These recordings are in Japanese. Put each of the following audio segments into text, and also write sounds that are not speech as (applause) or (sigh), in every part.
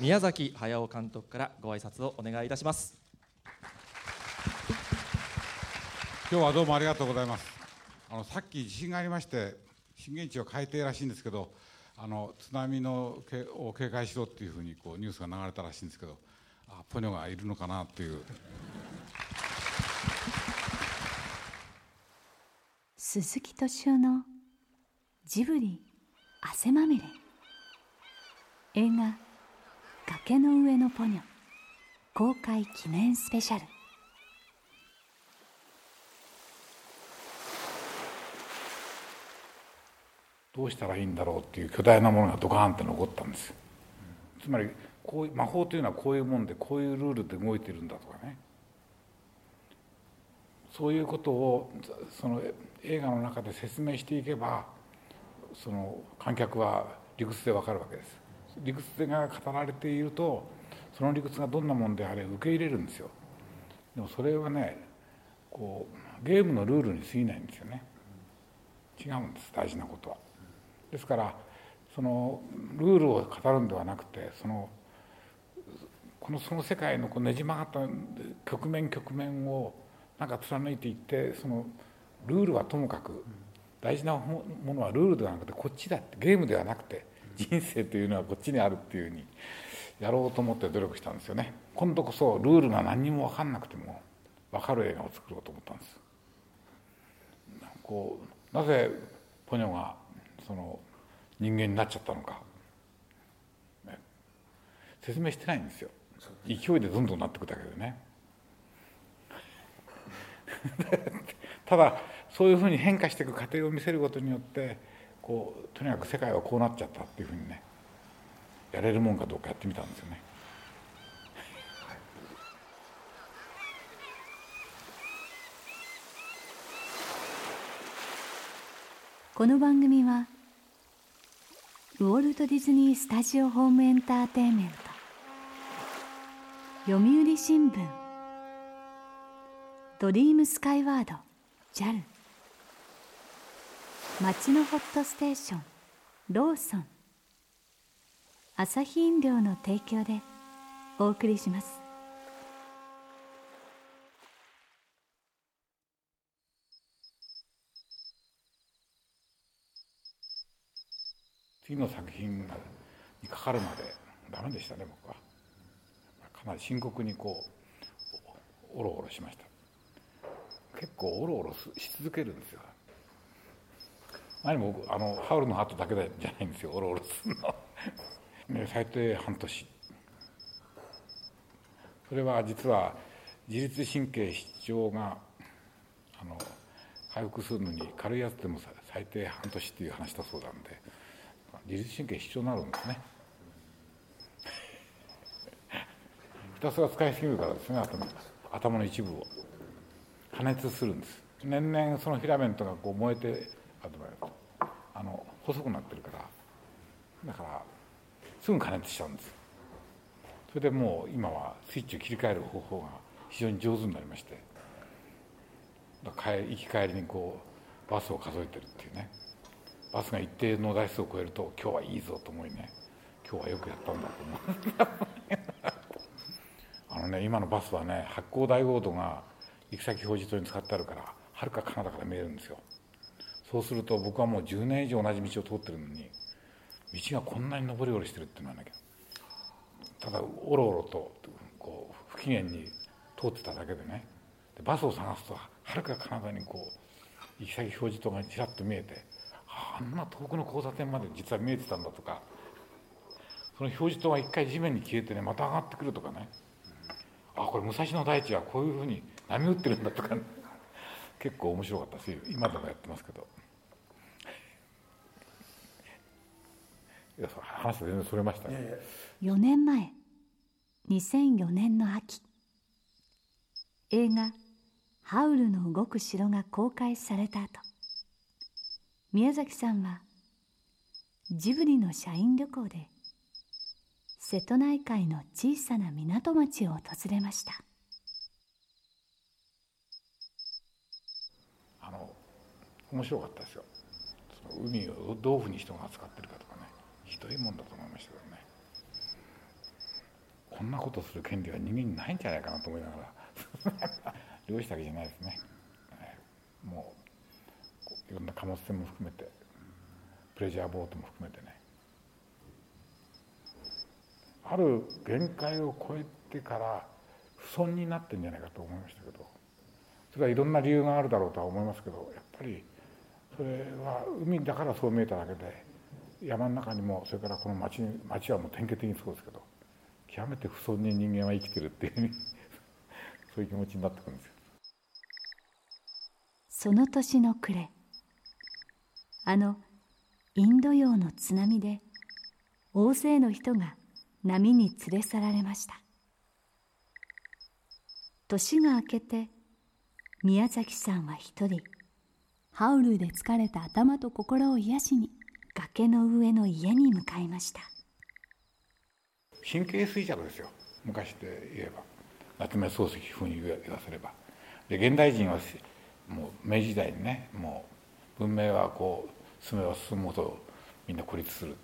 宮崎駿監督からご挨拶をお願いいたします。今日はどうもありがとうございます。あのさっき地震がありまして震源地は海底らしいんですけどあの津波のけを警戒しろっていうふうにこうニュースが流れたらしいんですけどあポニョがいるのかなっていう。鈴木敏夫のジブリ汗まみれ。映画「崖の上のポニョ」公開記念スペシャル。どうしたらいいんだろうっていう巨大なものがドカーンって残ったんです。つまりこういう魔法というのはこういうもんでこういうルールで動いてるんだとかね。そういうことをその映画の中で説明していけばその観客は理屈でわかるわけです。理屈が語られているとその理屈がどんなもんであれ受け入れるんですよ。でもそれはねこうゲームのルールに過ぎないんですよね。違うんです大事なことは。ですからそのルールを語るんではなくてそのこのその世界のこうねじ曲がった局面局面をなんか貫いていってそのルールはともかく大事なものはルールではなくてこっちだってゲームではなくて人生というのはこっちにあるっていうふうにやろうと思って努力したんですよね。今度こそルールが何にも分かんなくても分かる映画を作ろうと思ったんです。こうなぜポニョがその人間になっちゃったのか、ね、説明してないんですよ。勢いでどんどんなっていくだけでね。(laughs) ただそういうふうに変化していく過程を見せることによってこうとにかく世界はこうなっちゃったっていうふうにねやれるもんかどうかやってみたんですよね。この番組はウォルト・ディズニー・スタジオ・ホーム・エンターテインメント読売新聞ドリームスカイワード JAL 町のホットステーションローソン。アサヒ飲料の提供でお送りします。次の作品にかかるまでダメでしたね僕は。かなり深刻にこうおろおろしました。結構おろおろし続けるんですよ。何もあのハウルのハートだけじゃないんですよ。おろおろするの。(laughs) ね最低半年。それは実は自律神経失調があの回復するのに軽いやつでも最低半年っていう話だそうなんで自律神経失調になるんですね。(laughs) ひたすら使いすぎるからですね頭の一部を。加熱するんです。年々そのフィラメントがこう燃えてあの細くなってるから。だからすぐ加熱しちゃうんですそれでもう今はスイッチを切り替える方法が非常に上手になりまして。行き帰りにこうバスを数えてるっていうね。バスが一定の台数を超えると今日はいいぞと思いね。今日はよくやったんだと思う。あのね今のバスはね発光ダイオードが行き先表示灯に使ってあるからはるか彼方から見えるんですよ。そうすると僕はもう10年以上同じ道を通ってるのに道がこんなに上り下りしてるっていうのはねただおろおろとこう不機嫌に通ってただけでねでバスを探すとはるか彼方にこう行き先表示灯がちらっと見えてあんな遠くの交差点まで実は見えてたんだとかその表示灯が一回地面に消えてねまた上がってくるとかねあこれ武蔵野大地はこういうふうに波打ってるんだとか、ね、結構面白かったし今でもやってますけど。いや話全然それましたね4年前2004年の秋。映画「ハウルの動く城」が公開された後。宮崎さんはジブリの社員旅行で瀬戸内海の小さな港町を訪れました。あの面白かったですよ。その海をどういうふうに人が扱ってるかとひどいもんだと思いましたけどね。こんなことする権利は人間にないんじゃないかなと思いながら。(laughs) 漁師だけじゃないですね。もういろんな貨物船も含めてプレジャーボートも含めてね。ある限界を超えてから不損になってんじゃないかと思いましたけど。それはいろんな理由があるだろうとは思いますけどやっぱりそれは海だからそう見えただけで山の中にもそれからこの町町はもう典型的にそうですけど極めて不損に人間は生きてるっていう (laughs) そういう気持ちになってくるんですよ。その年の暮れあのインド洋の津波で大勢の人が波に連れ去られました年が明けて宮崎さんは一人ハウルで疲れた頭と心を癒しに崖の上の家に向かいました。神経衰弱ですよ。昔で言えば。夏目漱石風に言わせれば。で現代人はもう明治時代にねもう文明はこう進めば進むほどみんな孤立する。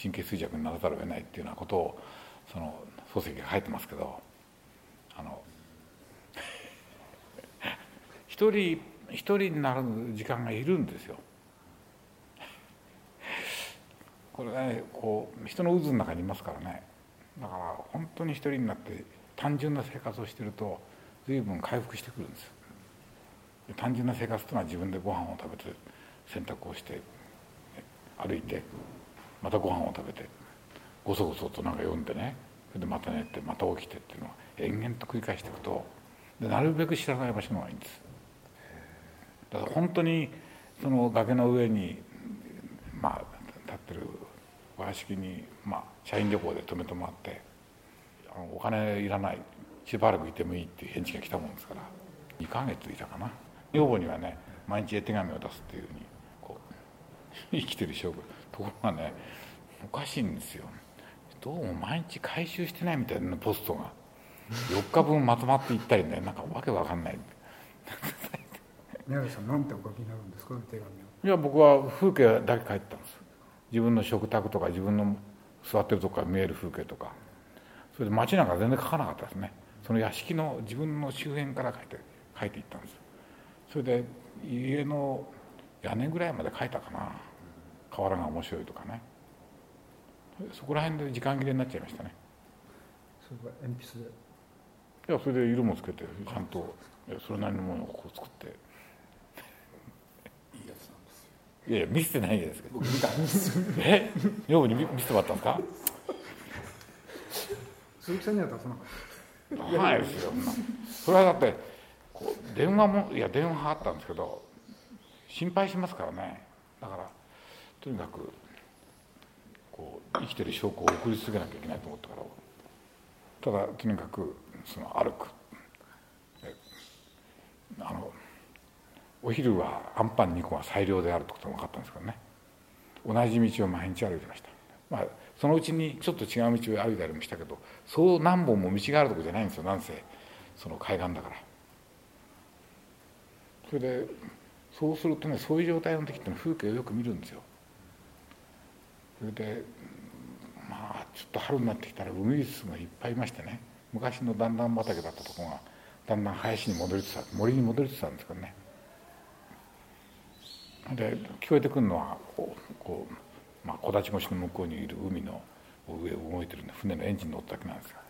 神経衰弱にならざるを得ないっていうようなことをその漱石が書いてますけど。あの一人一人になる時間がいるんですよ。これねこう人の渦の中にいますからね。だから本当に一人になって単純な生活をしてると随分回復してくるんです。単純な生活というのは自分でご飯を食べて洗濯をして歩いてまたご飯を食べてごそごそとなんか読んでね。それでまた寝てまた起きてっていうのを延々と繰り返していくとでなるべく知らない場所の方がいいんです。だから本当にその崖の上にまあ立ってるお屋敷に、まあ、社員旅行で泊めてもらってあのお金いらないしばらくいてもいいっていう返事が来たもんですから2ヶ月いたかな。女房にはね毎日絵手紙を出すっていうふうにこう (laughs) 生きてる証拠ところがねおかしいんですよ。どうも毎日回収してないみたいなポストが4日分まとまっていったりねなんかわけわかんない。宮崎さんなんてお書きになるんですか手紙を。いや僕は風景だけ書いてたんです自分の食卓とか自分の座ってるとこから見える風景とかそれで街なんか全然描かなかったですね。その屋敷の自分の周辺から描いて描いていったんです。それで家の屋根ぐらいまで描いたかな。瓦が面白いとかね。そこら辺で時間切れになっちゃいましたね。それは鉛筆で。いやそれで色もつけてちゃんとそれなりのものをこう作っていいやつなんですよいやいや見せてないじゃないですか僕見たんですえ？女房に見見せてもらったんですか？鈴木さんには出さなかった。ないですよそれはだってこう電話もいや電話あったんですけど心配しますからね。だからとにかくこう生きてる証拠を送り続けなきゃいけないと思ったから。ただとにかくその歩く。えあのお昼はアンパン2個が最良であるってことが分かったんですけどね。同じ道を毎日歩いてました。まあそのうちにちょっと違う道を歩いたりもしたけどそう何本も道があるとこじゃないんですよなんせ。その海岸だから。それでそうするとねそういう状態の時って風景をよく見るんですよ。それでまあちょっと春になってきたらウグイスがいっぱいいましてね。昔の段々畑だったとこがだんだん林に戻りつつある森に戻りつつあるんですけどね。で聞こえてくるのはこうこう、まあ、木立越しの向こうにいる海の上を動いてるんで船のエンジンの音だけなんですが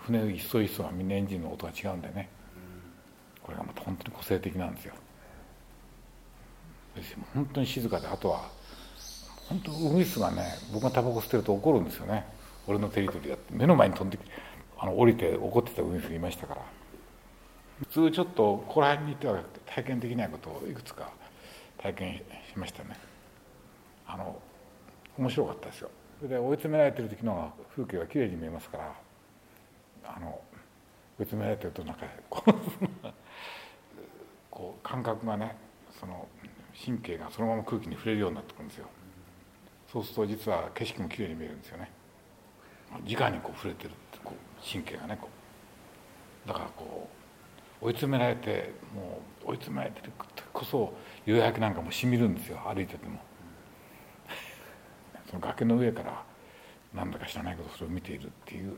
船一層一層はみんなエンジンの音が違うんでね。これがまた本当に個性的なんですよ。本当に静かであとは本当ウグイスがね僕がタバコ吸ってると怒るんですよね。俺のテリトリーだって。目の前に飛んであの降りて怒ってたウグイスがいましたから。普通ちょっとここら辺に行っては体験できないことをいくつか体験しましたね。あの面白かったですよ。それで追い詰められてる時の風景がきれいに見えますからあの追い詰められてるとなんかこう (laughs) 感覚がねその神経がそのまま空気に触れるようになってくるんですよ。そうすると実は景色もきれいに見えるんですよね。直にこう触れてるってこう神経がねこう。だからこう追い詰められてもう追い詰められてるこそ夕焼けなんかもしみるんですよ。歩いてても。(laughs) その崖の上からなんだか知らないけどそれを見ているっていう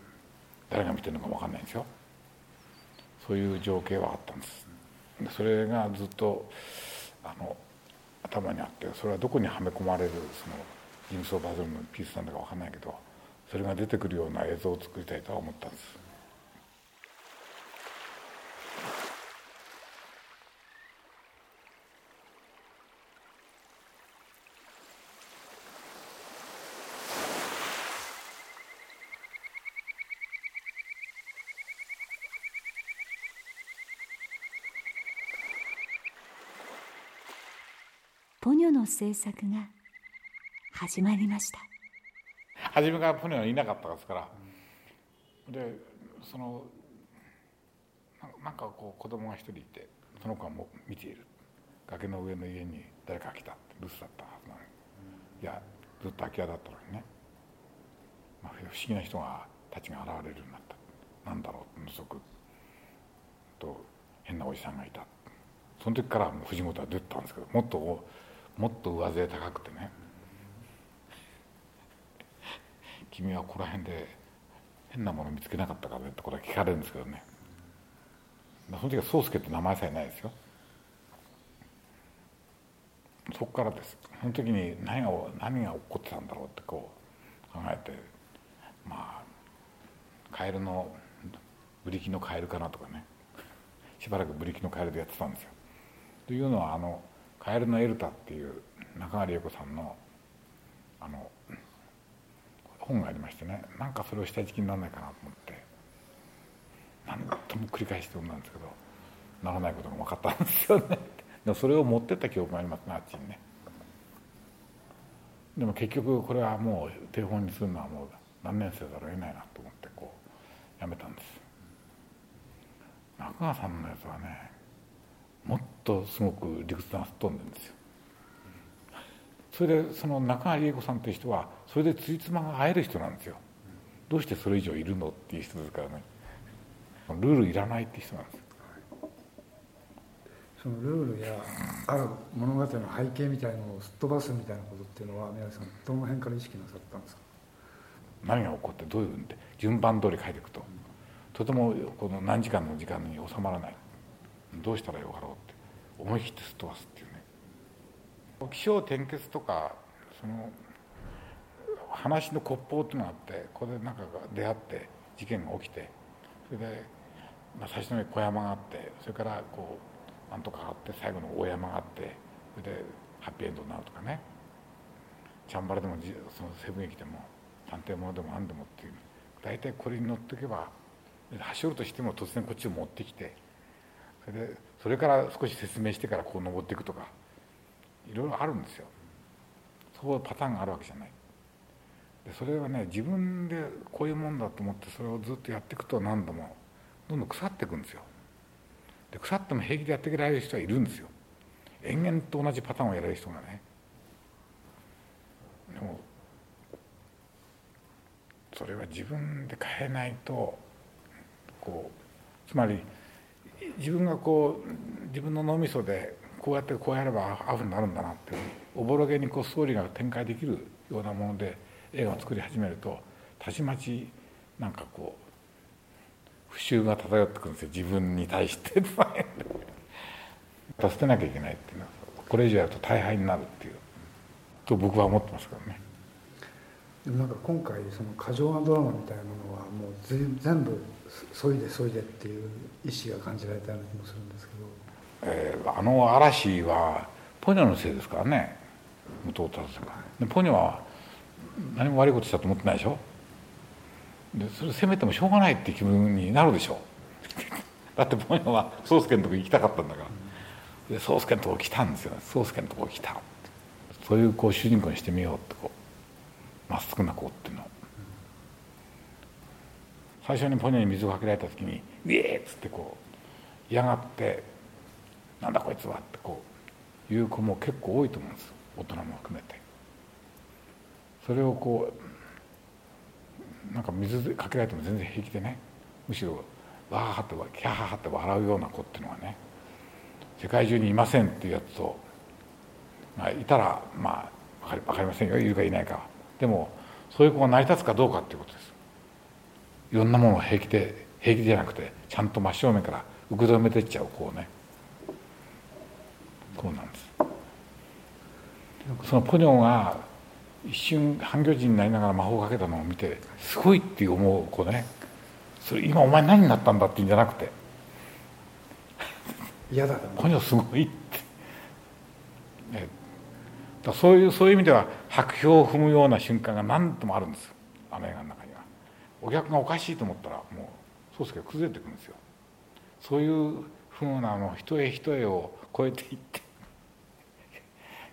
誰が見てるのか分かんないんですよ。そういう情景はあったんです。でそれがずっとあの頭にあってそれはどこにはめ込まれるそのジムソーバズルのピースなんだか分かんないけどそれが出てくるような映像を作りたいとは思ったんです。ポニョの制作が始まりました。初めからポニョはいなかったですから。でそのなんかこう子供が一人いてその子はもう見ている。崖の上の家に誰か来たって留守だったはずなのに。いやずっと空き家だったのにね、まあ、不思議な人がたちが現れるようになった。なんだろうって覗くと変なおじさんがいた。その時から藤本は出てたんですけどもっともっと上背高くてね。君はここら辺で変なもの見つけなかったかねってことは聞かれるんですけどね。その時は宗介って名前さえないですよ。そこからです。その時に何が何が起こってたんだろうってこう考えてまあカエルのブリキのカエルかなとかね。しばらくブリキのカエルでやってたんですよ。というのはあの「カエルのエルタ」っていう中川理恵子さんのあの本がありましてねなんかそれを下敷きにならないかなと思って何度も繰り返して読んだんですけどならないことが分かったんですよね。でもそれを持ってった記憶がありますねあっちにね。でも結局これはもう手本にするのはもう何年生ざるを得ないなと思ってこうやめたんです。中川さんのやつはねとすごく理屈がすっ飛んでるんですよ。それでその中川理恵子さんという人はそれでついつまが会える人なんですよ。どうしてそれ以上いるのっていう人ですからね。ルールいらないっていう人なんです。そのルールやある物語の背景みたいのをすっ飛ばすみたいなことっていうのは宮崎さんどの辺から意識なさったんですか？何が起こってどういうふうに順番通り書いていくと。とてもこの何時間の時間に収まらない。どうしたらよかろうって思い切ってすっ飛ばすっていうね。気象転結とかその話の骨法っていうのがあってこれで何か出会って事件が起きてそれで、まあ、最初の小山があってそれからこうなんとかあって最後の大山があってそれでハッピーエンドになるとかね。チャンバラでもその西部劇でも探偵物でも何でもっていう大体これに乗っていけば走るとしても突然こっちを持ってきてそれでそれから少し説明してからこう登っていくとかいろいろあるんですよ。そういうパターンがあるわけじゃない。でそれはね自分でこういうもんだと思ってそれをずっとやっていくと何度もどんどん腐っていくんですよ。で腐っても平気でやっていけられる人はいるんですよ。延々と同じパターンをやれる人がね。でもそれは自分で変えないとこうつまり自分がこう自分の脳みそでこうやってこうやればああふになるんだなっておぼろげにこうストーリーが展開できるようなもので映画を作り始めるとたちまちなんかこう不臭が漂ってくるんですよ。自分に対して。助けなきゃいけないっていうのは。これ以上やると大敗になるっていう。と僕は思ってますからね。でもなんか今回その過剰なドラマみたいなものはもう全部そいでそいでっていう意思が感じられたような気もするんですけど、えー、あの嵐はポニョのせいですからね。武藤忠が。ポニョは何も悪いことしたと思ってないでしょ？でそれ責めてもしょうがないって気分になるでしょ？(laughs) だってポニョは宗介のとこ行きたかったんだから。で宗介のとこ来たんですよ。宗介のとこ来た。そういうこう主人公にしてみようってこうまっすぐな子っていうのを。最初にポニョに水をかけられた時に「ウィー!」っつってこう嫌がって「なんだこいつは」ってこういう子も結構多いと思うんです大人も含めて。それをこうなんか水かけられても全然平気でねむしろわーってキャーハって笑うような子っていうのはね世界中にいませんっていうやつと、まあ、いたらまあ分かり分かりませんよ。いるかいないか。でもそういう子が成り立つかどうかっていうことです。いろんなものを平気で平気じゃなくてちゃんと真正面から受け止めていっちゃうこうね。こうなんです。そのポニョが一瞬半魚人になりながら魔法をかけたのを見てすごいって思う子ね。それ今お前何になったんだって言うんじゃなくて。嫌だポニョすごいって、ね、だそういうそういう意味では白氷を踏むような瞬間が何度もあるんです。あの映画の中お客がおかしいと思ったらもう宗介が崩れていくんですよ。そういうふうなあの一重一重を超えていって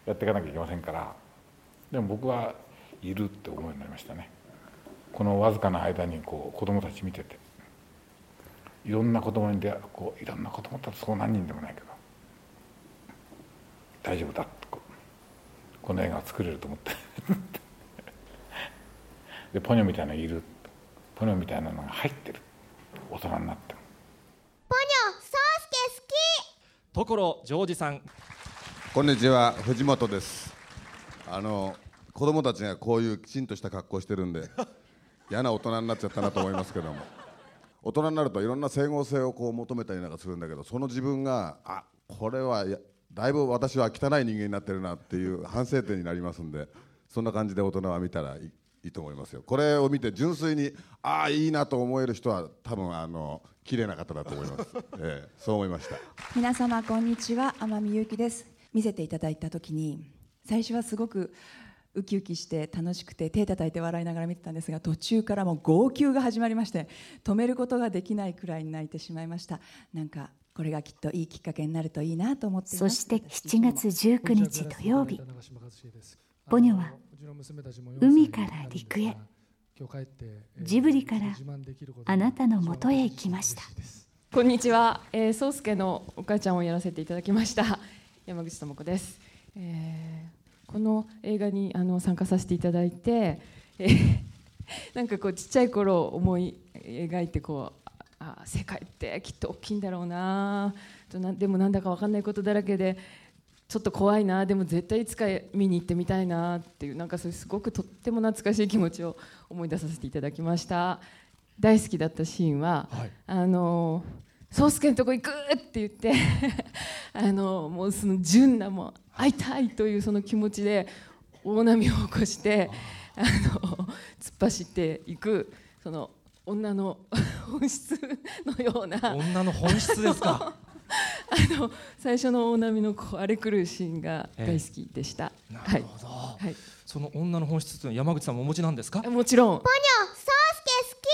やっていかなきゃいけませんから。でも僕はいるって思いになりましたね。このわずかな間にこう子供たち見てて。いろんな子供に出会うこういろんな子供たちそう何人でもないけど。大丈夫だってこの映画作れると思って。でポニョみたいなのいる。ってポニョみたいなのが入ってる。大人になっても。ポニョ宗介好き。所ジョージさん。こんにちは藤本です。あの子供たちがこういうきちんとした格好してるんで嫌な大人になっちゃったなと思いますけども。大人になるといろんな整合性をこう求めたりなんかするんだけどその自分があこれはだいぶ私は汚い人間になってるなっていう反省点になりますんでそんな感じで大人は見たらいいと思いますよ。これを見て純粋にああいいなと思える人は多分あの綺麗な方だと思います、(laughs) ええ、そう思いました。皆様こんにちは。天海祐希です。見せていただいた時に最初はすごくウキウキして楽しくて手叩いて笑いながら見てたんですが途中からもう号泣が始まりまして止めることができないくらいに泣いてしまいました。なんかこれがきっといいきっかけになるといいなと思ってそして7月19日土曜日ポニョは海から陸へジブリからあなたのもとへ行きました。こんにちは、えー、宗介のお母ちゃんをやらせていただきました。(laughs) 山口智子です、えー、この映画にあの参加させていただいて、えー、(laughs) なんかこうちっちゃい頃思い描いてこうあ世界ってきっと大きいんだろうな。となでもなんだか分かんないことだらけでちょっと怖いなでも絶対いつか見に行ってみたいなっていうなんかそういうすごくとっても懐かしい気持ちを思い出させていただきました。大好きだったシーンは、はい、あの宗介のとこ行くって言って (laughs) あのもうその純なもう会いたいというその気持ちで大波を起こしてあの突っ走っていくその女の本質のような。女の本質ですかあの最初の大波のこう荒れ狂うシーンが大好きでした、えー、なるほど、はい、その女の本質というのは山口さんもお持ちなんですか？もちろんポニョ宗介好き。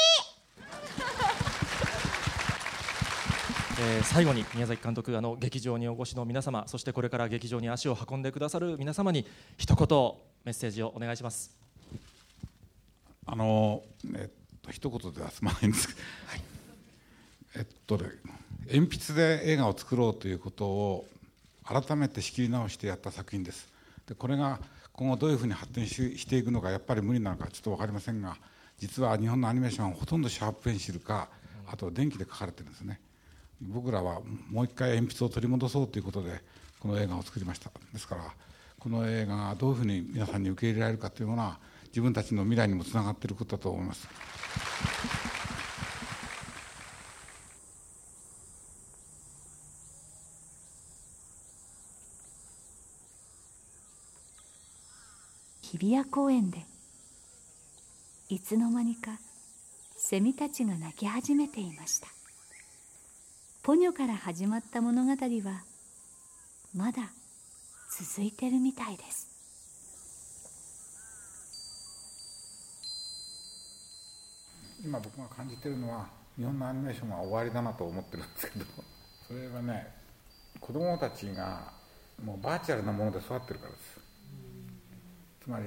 (laughs) えー、最後に宮崎監督あの劇場にお越しの皆様そしてこれから劇場に足を運んでくださる皆様に一言メッセージをお願いします。あの、えっと一言では済まないんですけど、はい、えっとね鉛筆で映画を作ろうということを改めて仕切り直してやった作品です。でこれが今後どういうふうに発展していくのかやっぱり無理なのかちょっと分かりませんが実は日本のアニメーションはほとんどシャープペンシルかあと電気で書かれてるんですね。僕らはもう一回鉛筆を取り戻そうということでこの映画を作りました。ですからこの映画がどういうふうに皆さんに受け入れられるかというものは自分たちの未来にもつながっていることだと思います。日比谷公園でいつの間にかセミたちが鳴き始めていました。ポニョから始まった物語はまだ続いてるみたいです。今僕が感じてるのは日本のアニメーションは終わりだなと思ってるんですけどそれはね子供たちがもうバーチャルなもので育ってるからです。つまり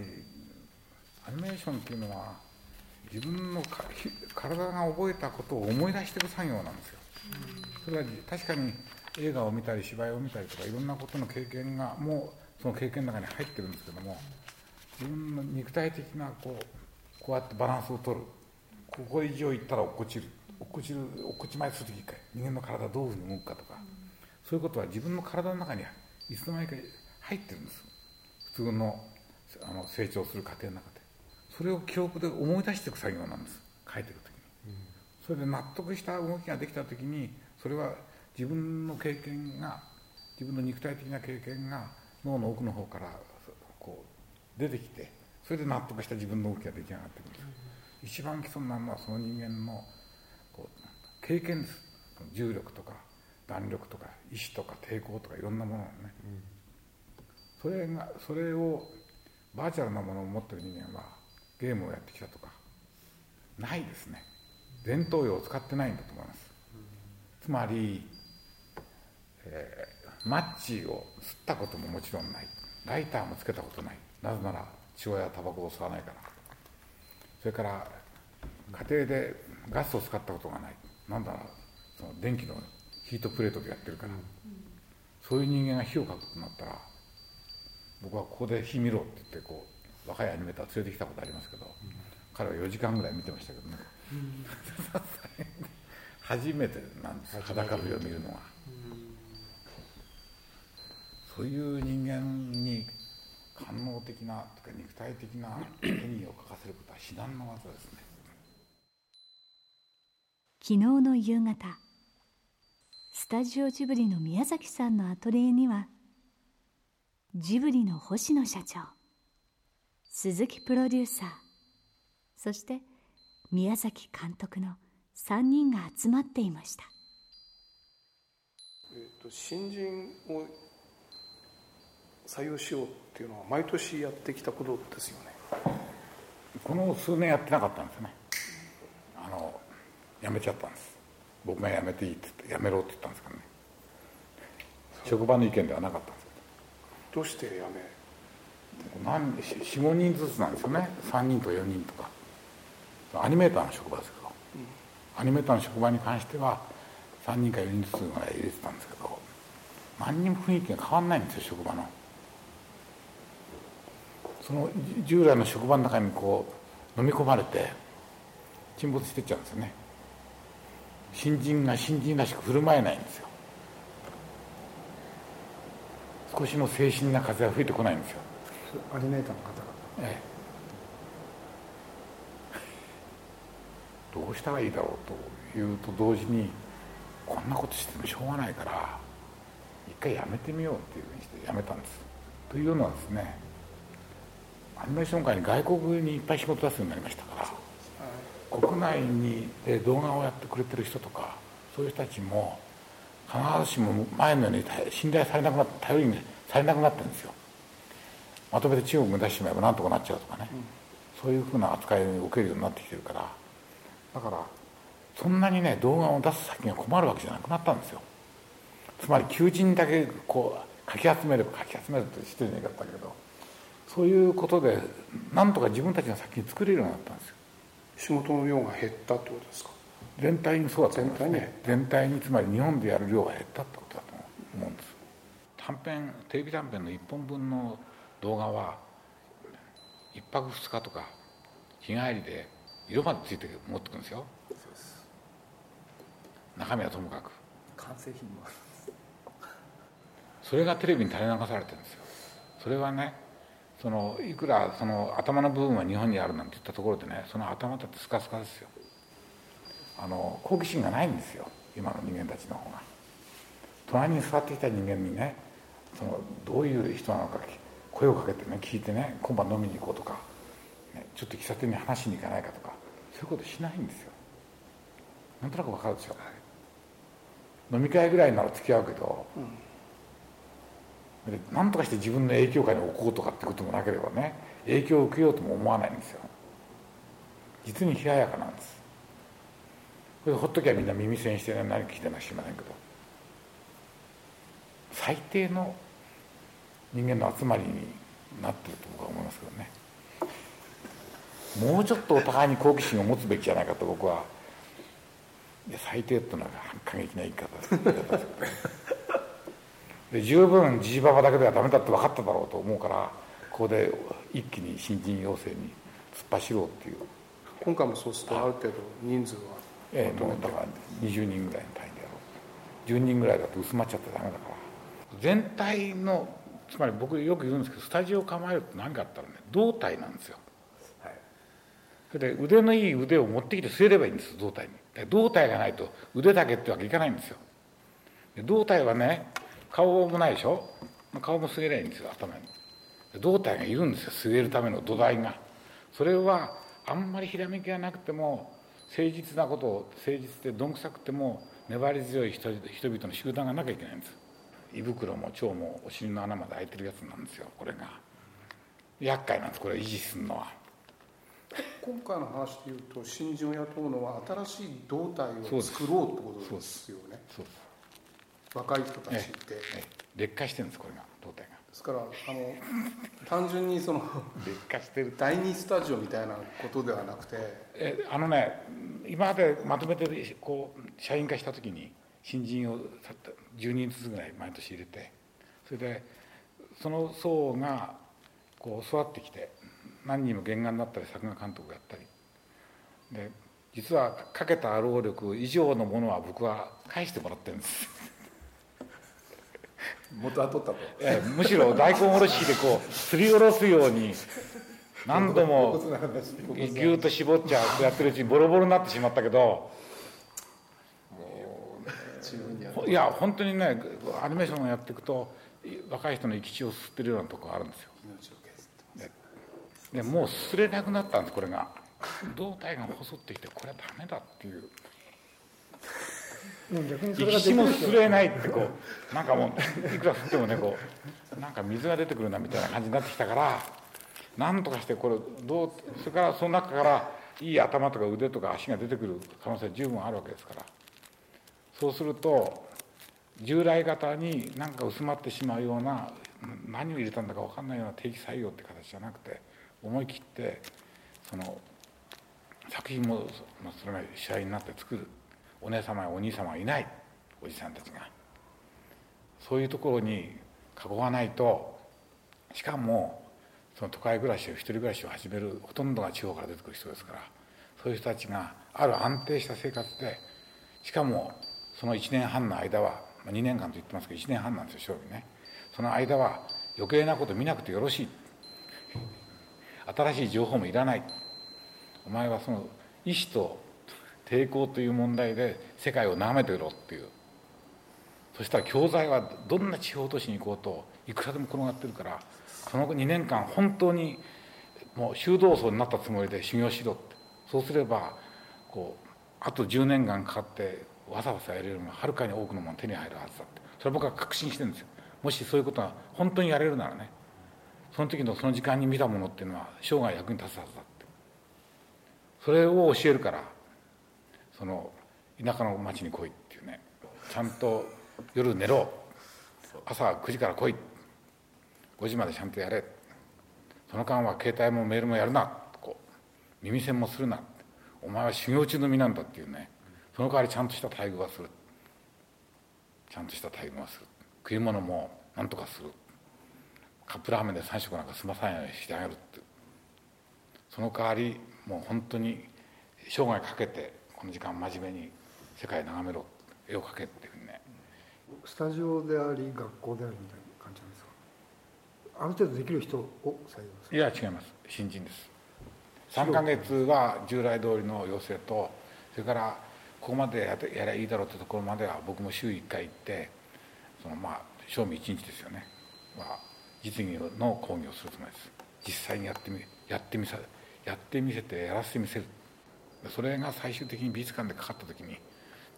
アニメーションっていうのは自分の体が覚えたことを思い出していく作業なんですよ。それは確かに映画を見たり芝居を見たりとかいろんなことの経験がもうその経験の中に入ってるんですけども自分の肉体的なこうこうやってバランスを取る。ここ以上いったら落っこちる。落っこちる落っこちまいする時人間の体どういうふうに動くかとか。そういうことは自分の体の中にいつの間にか入ってるんです普通のあの成長する過程の中で。それを記憶で思い出していく作業なんです。書いていく時に。それで納得した動きができた時にそれは自分の経験が自分の肉体的な経験が脳の奥の方からこう出てきてそれで納得した自分の動きが出来上がってくるんです、一番基礎になるのはその人間のこう経験です。重力とか弾力とか意志とか抵抗とかいろんなものをね、それがそれをバーチャルなものを持ってる人間はゲームをやってきたとかないですね。前頭葉を使ってないんだと思います、つまり、えー、マッチを吸ったことももちろんない。ライターもつけたことない。なぜなら父親はタバコを吸わないから。それから家庭でガスを使ったことがない。なんだらその電気のヒートプレートでやってるから、そういう人間が火をかくとなったら僕はここで火見ろって言ってこう若いアニメーター連れてきたことありますけど、彼は4時間ぐらい見てましたけどね、(laughs) 初めてなんです裸火を見るのは、そういう人間に官能的なとか肉体的な演技を書かせることは至難の技ですね。昨日の夕方スタジオジブリの宮崎さんのアトリエにはジブリの星野社長。鈴木プロデューサー。そして宮崎監督の3人が集まっていました、えーと、新人を採用しようっていうのは毎年やってきたことですよね。この数年やってなかったんですね。あの辞めちゃったんです。僕が辞めていいって言って辞めろって言ったんですからね。職場の意見ではなかったどうして辞め？45人ずつなんですよね。3人と4人とか。アニメーターの職場ですけど、うん、アニメーターの職場に関しては3人か4人ずつぐらい入れてたんですけど。何にも雰囲気が変わんないんですよ職場の。その従来の職場の中にこう飲み込まれて沈没してっちゃうんですよね。新人が新人らしく振る舞えないんですよ少しの精神な風は吹いてこないんですよ。アニメーターの方が。ええ。どうしたらいいだろうというと同時にこんなことしてもしょうがないから一回やめてみようっていうふうにしてやめたんです。というのはですねアニメーション界に外国にいっぱい仕事出すようになりましたから国内にで動画をやってくれてる人とかそういう人たちも必ずしも前のように信頼されなくなって頼りにされなくなってるんですよ。まとめて中国に出してしまえばなんとかなっちゃうとかね、うん、そういうふうな扱いを受けるようになってきてるから。だからそんなにね動画を出す先が困るわけじゃなくなったんですよ。つまり求人だけこうかき集めればかき集めるって失礼な言い方だけどそういうことでなんとか自分たちが先に作れるようになったんですよ。仕事の量が減ったってことですか？全体にそうだと思いますね。全体につまり日本でやる量が減ったってことだと思う。んです短編テレビ短編の1本分の動画は1泊2日とか日帰りで色までついて持ってくるんですよ。中身はともかく。完成品も。それがテレビに垂れ流されてるんですよ。それはねそのいくらその頭の部分は日本にあるなんて言ったところでねその頭だってスカスカですよあの好奇心がないんですよ。今の人間たちの方が。隣に座ってきた人間にねそのどういう人なのか声をかけてね聞いてね今晩飲みに行こうとか、ね、ちょっと喫茶店に話しに行かないかとかそういうことしないんですよ。なんとなく分かるでしょ、はい、飲み会ぐらいなら付き合うけど、うん、で何とかして自分の影響下に置こうとかってこともなければね影響を受けようとも思わないんですよ。実に冷ややかなんですほっときゃみんな耳栓して、何聞いてるのか知りませんけど。最低の人間の集まりになってると僕は思いますけどね。もうちょっとお互いに好奇心を持つべきじゃないかと僕は。いや最低っていうのは過激な言い方ですで十分じじばばだけではダメだって分かっただろうと思うからここで一気に新人養成に突っ走ろうっていう。今回もそうするとある程度人数はええもうだから20人ぐらいの単位でやろう10人ぐらいだと薄まっちゃってダメだから。全体のつまり僕よく言うんですけどスタジオを構えるって何かあったらね胴体なんですよ、はい、それで腕のいい腕を持ってきて据えればいいんです胴体に。胴体がないと腕だけってわけいかないんですよ。胴体はね顔もないでしょ？顔もすげないんですよ頭に。胴体がいるんですよ据えるための土台が。それはあんまりひらめきがなくても誠実なことを誠実でどんくさくても粘り強い人々の集団がなきゃいけないんです。胃袋も腸もお尻の穴まで開いてるやつなんですよこれが。厄介なんですこれ維持するのは。今回の話でいうと新人を雇うのは新しい胴体を作ろうってことですよね。そうです。若い人たちって、劣化してるんですこれが胴体がですからあの単純にその劣化してる。第二スタジオみたいなことではなくてえあのね今までまとめてこう社員化した時に新人を10人ずつぐらい毎年入れてそれでその層がこう育ってきて何人も原画になったり作画監督をやったり。で実はかけた労力以上のものは僕は返してもらってるんです元は取ったと、ええ、むしろ大根おろしでこうすりおろすように何度もぎゅーっと絞っちゃうやってるうちにボロボロになってしまったけどいや本当にねアニメーションをやっていくと若い人の生き血を吸ってるようなとこがあるんですよ。でもうすれなくなったんですこれが。胴体が細ってきてこれはダメだっていう生き血もすれないってこうなんかもういくら吸ってもねこうなんか水が出てくるなみたいな感じになってきたからなんとかしてこれどうそれからその中からいい頭とか腕とか足が出てくる可能性十分あるわけですから。そうすると従来型に何か薄まってしまうような何を入れたんだか分かんないような定期採用って形じゃなくて思い切ってその作品もそれが主体になって作る。お姉様やお兄様がいないおじさんたちが。そういうところに囲わないとしかもその都会暮らしを一人暮らしを始めるほとんどが地方から出てくる人ですからそういう人たちがある安定した生活でしかもその1年半の間はまあ2年間と言ってますけど1年半なんですよ勝負ね。その間は余計なこと見なくてよろしい。新しい情報もいらない。お前はその意志と抵抗という問題で世界を眺めてろっていう。そしたら教材はどんな地方都市に行こうといくらでも転がってるからその2年間本当にもう修道僧になったつもりで修行しろって。そうすればこうあと10年間かかってわざわざやれるよりもはるかに多くのもの手に入るはずだって。それは僕は確信してるんですよ。もしそういうことが本当にやれるならね。その時のその時間に見たものっていうのは生涯役に立つはずだって。それを教えるからその田舎の町に来いっていうね。ちゃんと夜寝ろ。朝9時から来い。5時までちゃんとやれ。その間は携帯もメールもやるな。こう耳栓もするな。お前は修行中の身なんだっていうね。その代わりちゃんとした待遇はする。ちゃんとした待遇はする。食い物もなんとかする。カップラーメンで3食なんか済まさないようにしてあげるって。その代わりもう本当に生涯かけてこの時間真面目に世界眺めろ絵を描けっていうふうにね。スタジオであり学校でありみたいな感じなんですか？ある程度できる人を採用する。いや違います。新人です。3か月は従来通りの要請とそれからここまでややりゃいいだろうってところまでは僕も週1回行ってそのまあ賞味1日ですよね、まあ、実技の講義をするつもりです。実際にやってみやってみせやってみせてやらせてみせるそれが最終的に美術館でかかった時に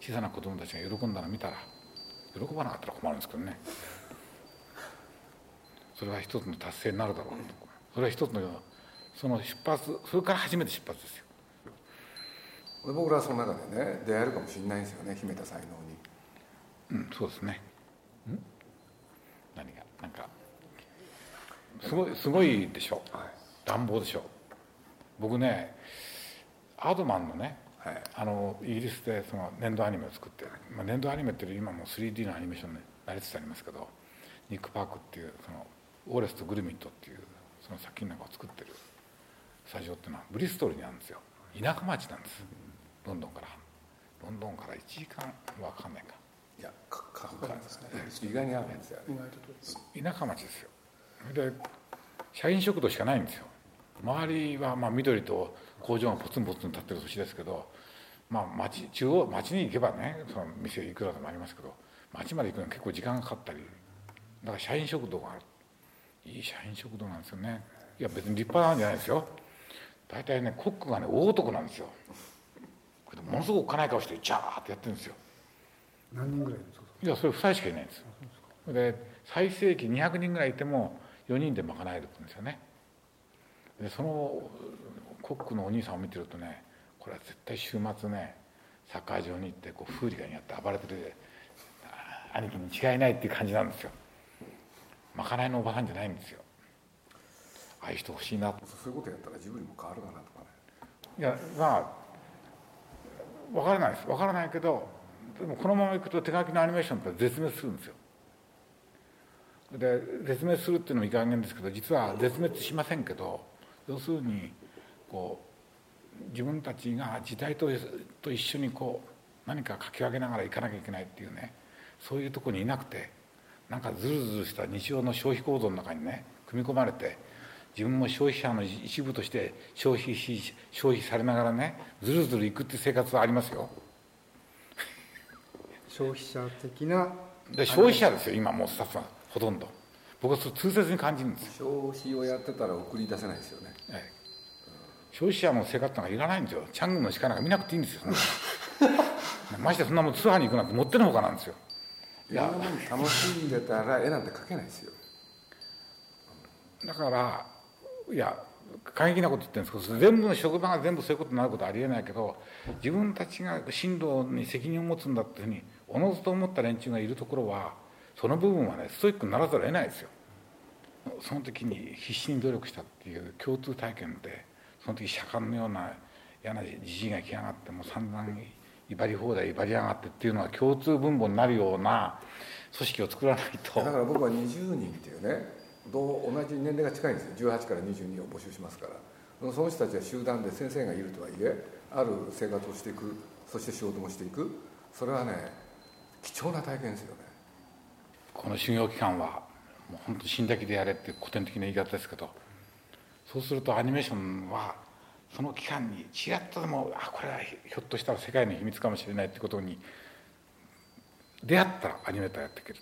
小さな子供たちが喜んだのを見たら喜ばなかったら困るんですけどね。それは一つの達成になるだろうと。それは一つのその出発それから初めて出発ですよ。僕らはその中でね出会えるかもしれないんですよね秘めた才能に。うんそうですね。ん？何がなんかすごいすごいでしょ、はい、乱暴でしょ。僕ねアードマンのね、はい、あのイギリスでその粘土アニメを作って、まあ、粘土アニメって今も 3D のアニメーションになりつつありますけどニック・パークっていうそのオーレスとグルミットっていうその作品なんかを作ってるスタジオっていうのはブリストルにあるんですよ。田舎町なんです。ロンドンから。ロンドンから1時間は分かんないか。いやかかかるんですね。意外にあるんですよ。田舎町ですよ。で社員食堂しかないんですよ周りはまあ緑と工場がポツンポツン立ってる土地ですけどまあ町中央町に行けばねその店いくらでもありますけど町まで行くのに結構時間がかかったりだから社員食堂がある。いい社員食堂なんですよね。いや別に立派なんじゃないですよ。大体ねコックがね大男なんですよ。ものすごくおっかない顔してジャーってやってるんですよ。何人ぐらいですか？いやそれ2人しかいないんです。よで最盛期200人ぐらいいても4人で賄えるんですよねでそのコックのお兄さんを見てるとねこれは絶対週末ねサッカー場に行ってこうフーリガンやって暴れてる兄貴に違いないっていう感じなんですよ。まかないのおばさんじゃないんですよ。ああいう人欲しいな。そういうことやったらジブリも変わるかなとかね。いやまあ分からないです。分からないけどでもこのままいくと手書きのアニメーションって絶滅するんですよ。で絶滅するっていうのもいい加減ですけど実は絶滅しませんけど要するにこう自分たちが時代とと一緒にこう何か書き分けながらいかなきゃいけないっていうねそういうとこにいなくてなんかズルズルした日常の消費行動の中にね組み込まれて自分も消費者の一部として消費し消費されながらねずるずるいくっていう生活はありますよ。消費者的なで消費者ですよ今もうスタッフはほとんど僕はそれ痛切に感じるんです消費をやってたら送り出せないですよね、ええ、消費者の生活なんかいらないんですよ。チャングの鹿なんか見なくていいんですよ。(laughs) ましてそんなもん通販に行くなんて持ってのほかなんですよ。いや。楽しんでたら絵なんて描けないですよ。だからいや過激なこと言ってるんですけど全部の職場が全部そういうことになることはありえないけど自分たちが進路に責任を持つんだっていうふうにおのずと思った連中がいるところはその部分はねストイックにならざるを得ないですよ。その時に必死に努力したっていう共通体験でその時社官のような嫌なじじいが来やがってもう散々威張り放題威張りやがってっていうのは共通分母になるような組織を作らないと。だから僕は20人っていうね同じ年齢が近いんですよ。18から22を募集しますから。その人たちは集団で先生がいるとはいえある生活をしていくそして仕事もしていく。それはね貴重な体験ですよね。この修行期間はもう本当死んだ気でやれっていう古典的な言い方ですけどそうするとアニメーションはその期間にちらっとでもあこれはひょっとしたら世界の秘密かもしれないってことに出会ったらアニメーターやっていける。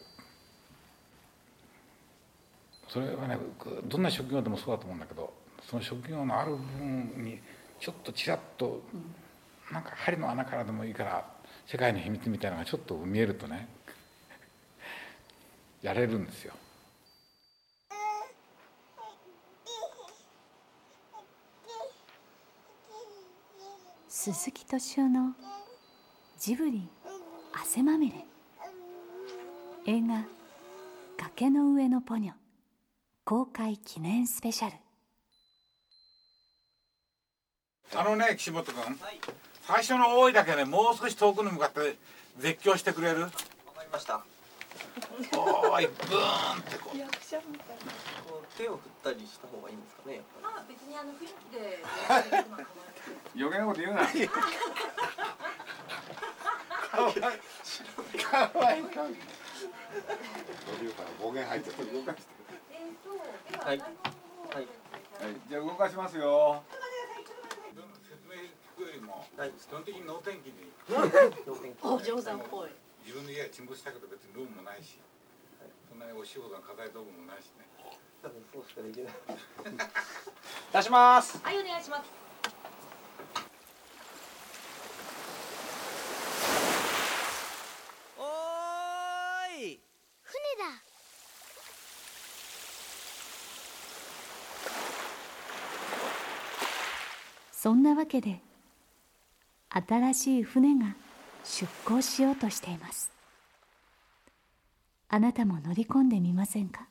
それはねどんな職業でもそうだと思うんだけどその職業のある部分にちょっとちらっとなんか針の穴からでもいいから世界の秘密みたいなのがちょっと見えるとねやれるんですよ。鈴木敏夫のジブリ汗まみれ。映画「崖の上のポニョ」公開記念スペシャル。あのね岸本君、はい、最初の多いだけねもう少し遠くに向かって絶叫してくれる？わかりましたおーい。ブーンってこう。役者みたいこう手を振ったりした方がいいんですかね。まあ別にあの雰囲気で余計なこと言うな。かわいい。かわいい。かわいい。暴言入ってる動かしてはい。はい。はい。じゃあ動かしますよ。説明聞くよりも、はい、基本的に能天気に。お嬢さんっぽい。自分の家は沈没したけど別にルームもないし、はい、そんなにお仕事の課題道具もないしね。多分そうしかできない。出します。はいお願いします。おーい。船だ。そんなわけで新しい船が出港しようとしています。あなたも乗り込んでみませんか？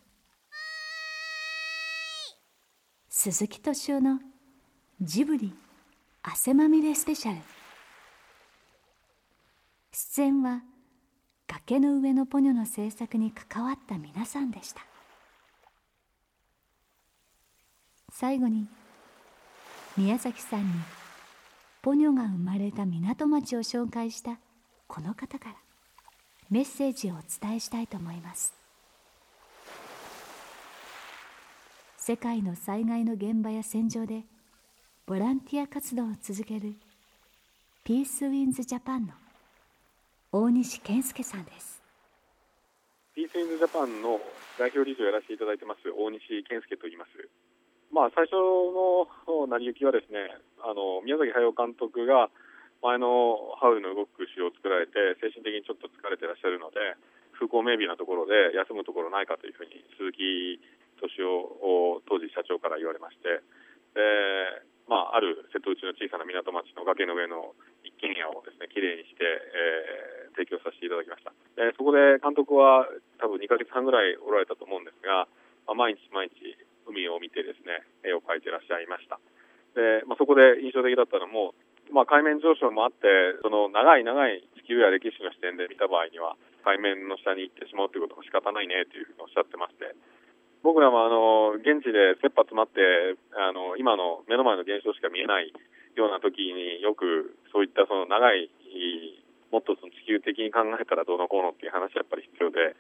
鈴木敏夫のジブリ汗まみれスペシャル。出演は崖の上のポニョの制作に関わった皆さんでした。最後に宮崎さんにポニョが生まれた港町を紹介したこの方からメッセージをお伝えしたいと思います。世界の災害の現場や戦場でボランティア活動を続けるピースウィンズジャパンの大西健介さんです。ピースウィンズジャパンの代表理事をやらせていただいてます大西健介と言います。まあ最初の成り行きはですねあの宮崎駿監督が前のハウルの動く詩を作られて精神的にちょっと疲れてらっしゃるので風光明媚なところで休むところないかというふうに鈴木敏夫を当時社長から言われましてで、まあ、ある瀬戸内の小さな港町の崖の上の一軒家をですねきれいにして、えー、提供させていただきました。でそこで監督は多分2ヶ月半ぐらいおられたと思うんですが、まあ、毎日毎日ですね絵を描いてらっしゃいました。で、まあ、そこで印象的だったのもまあ、海面上昇もあってその長い長い地球や歴史の視点で見た場合には海面の下に行ってしまうということも仕方ないねというふうにおっしゃってまして。僕らもあの現地で切羽詰まってあの今の目の前の現象しか見えないような時によくそういったその長いもっとその地球的に考えたらどうのこうのっていう話はやっぱり必要で、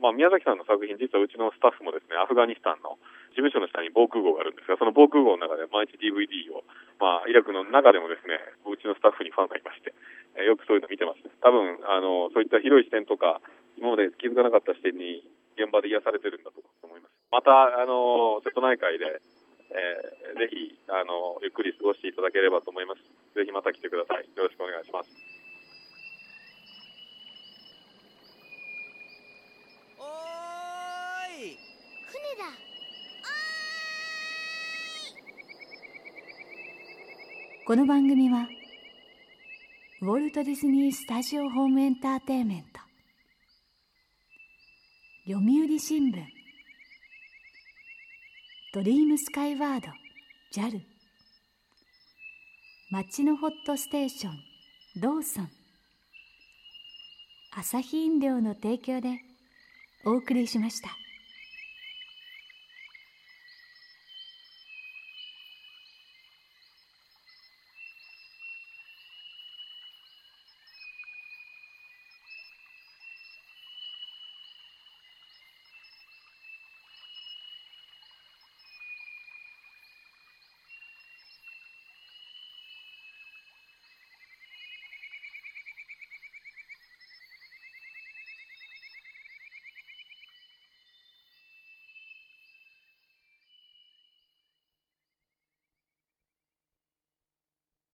まあ、宮崎さんの作品実はうちのスタッフもですねアフガニスタンの事務所の下に防空壕があるんですがその防空壕の中で毎日 DVD を、まあ、イラクの中でもですねうちのスタッフにファンがいまして、えー、よくそういうの見てます多分あのそういった広い視点とか今まで気づかなかった視点に現場で癒されてるんだと思います。またあの瀬戸内海で、えー、ぜひあのゆっくり過ごしていただければと思います。ぜひまた来てください。よろしくお願いしますおーい船だこの番組はウォルト・ディズニー・スタジオ・ホーム・エンターテインメント読売新聞ドリームスカイワード JAL 町のホットステーションローソン朝日飲料の提供でお送りしました。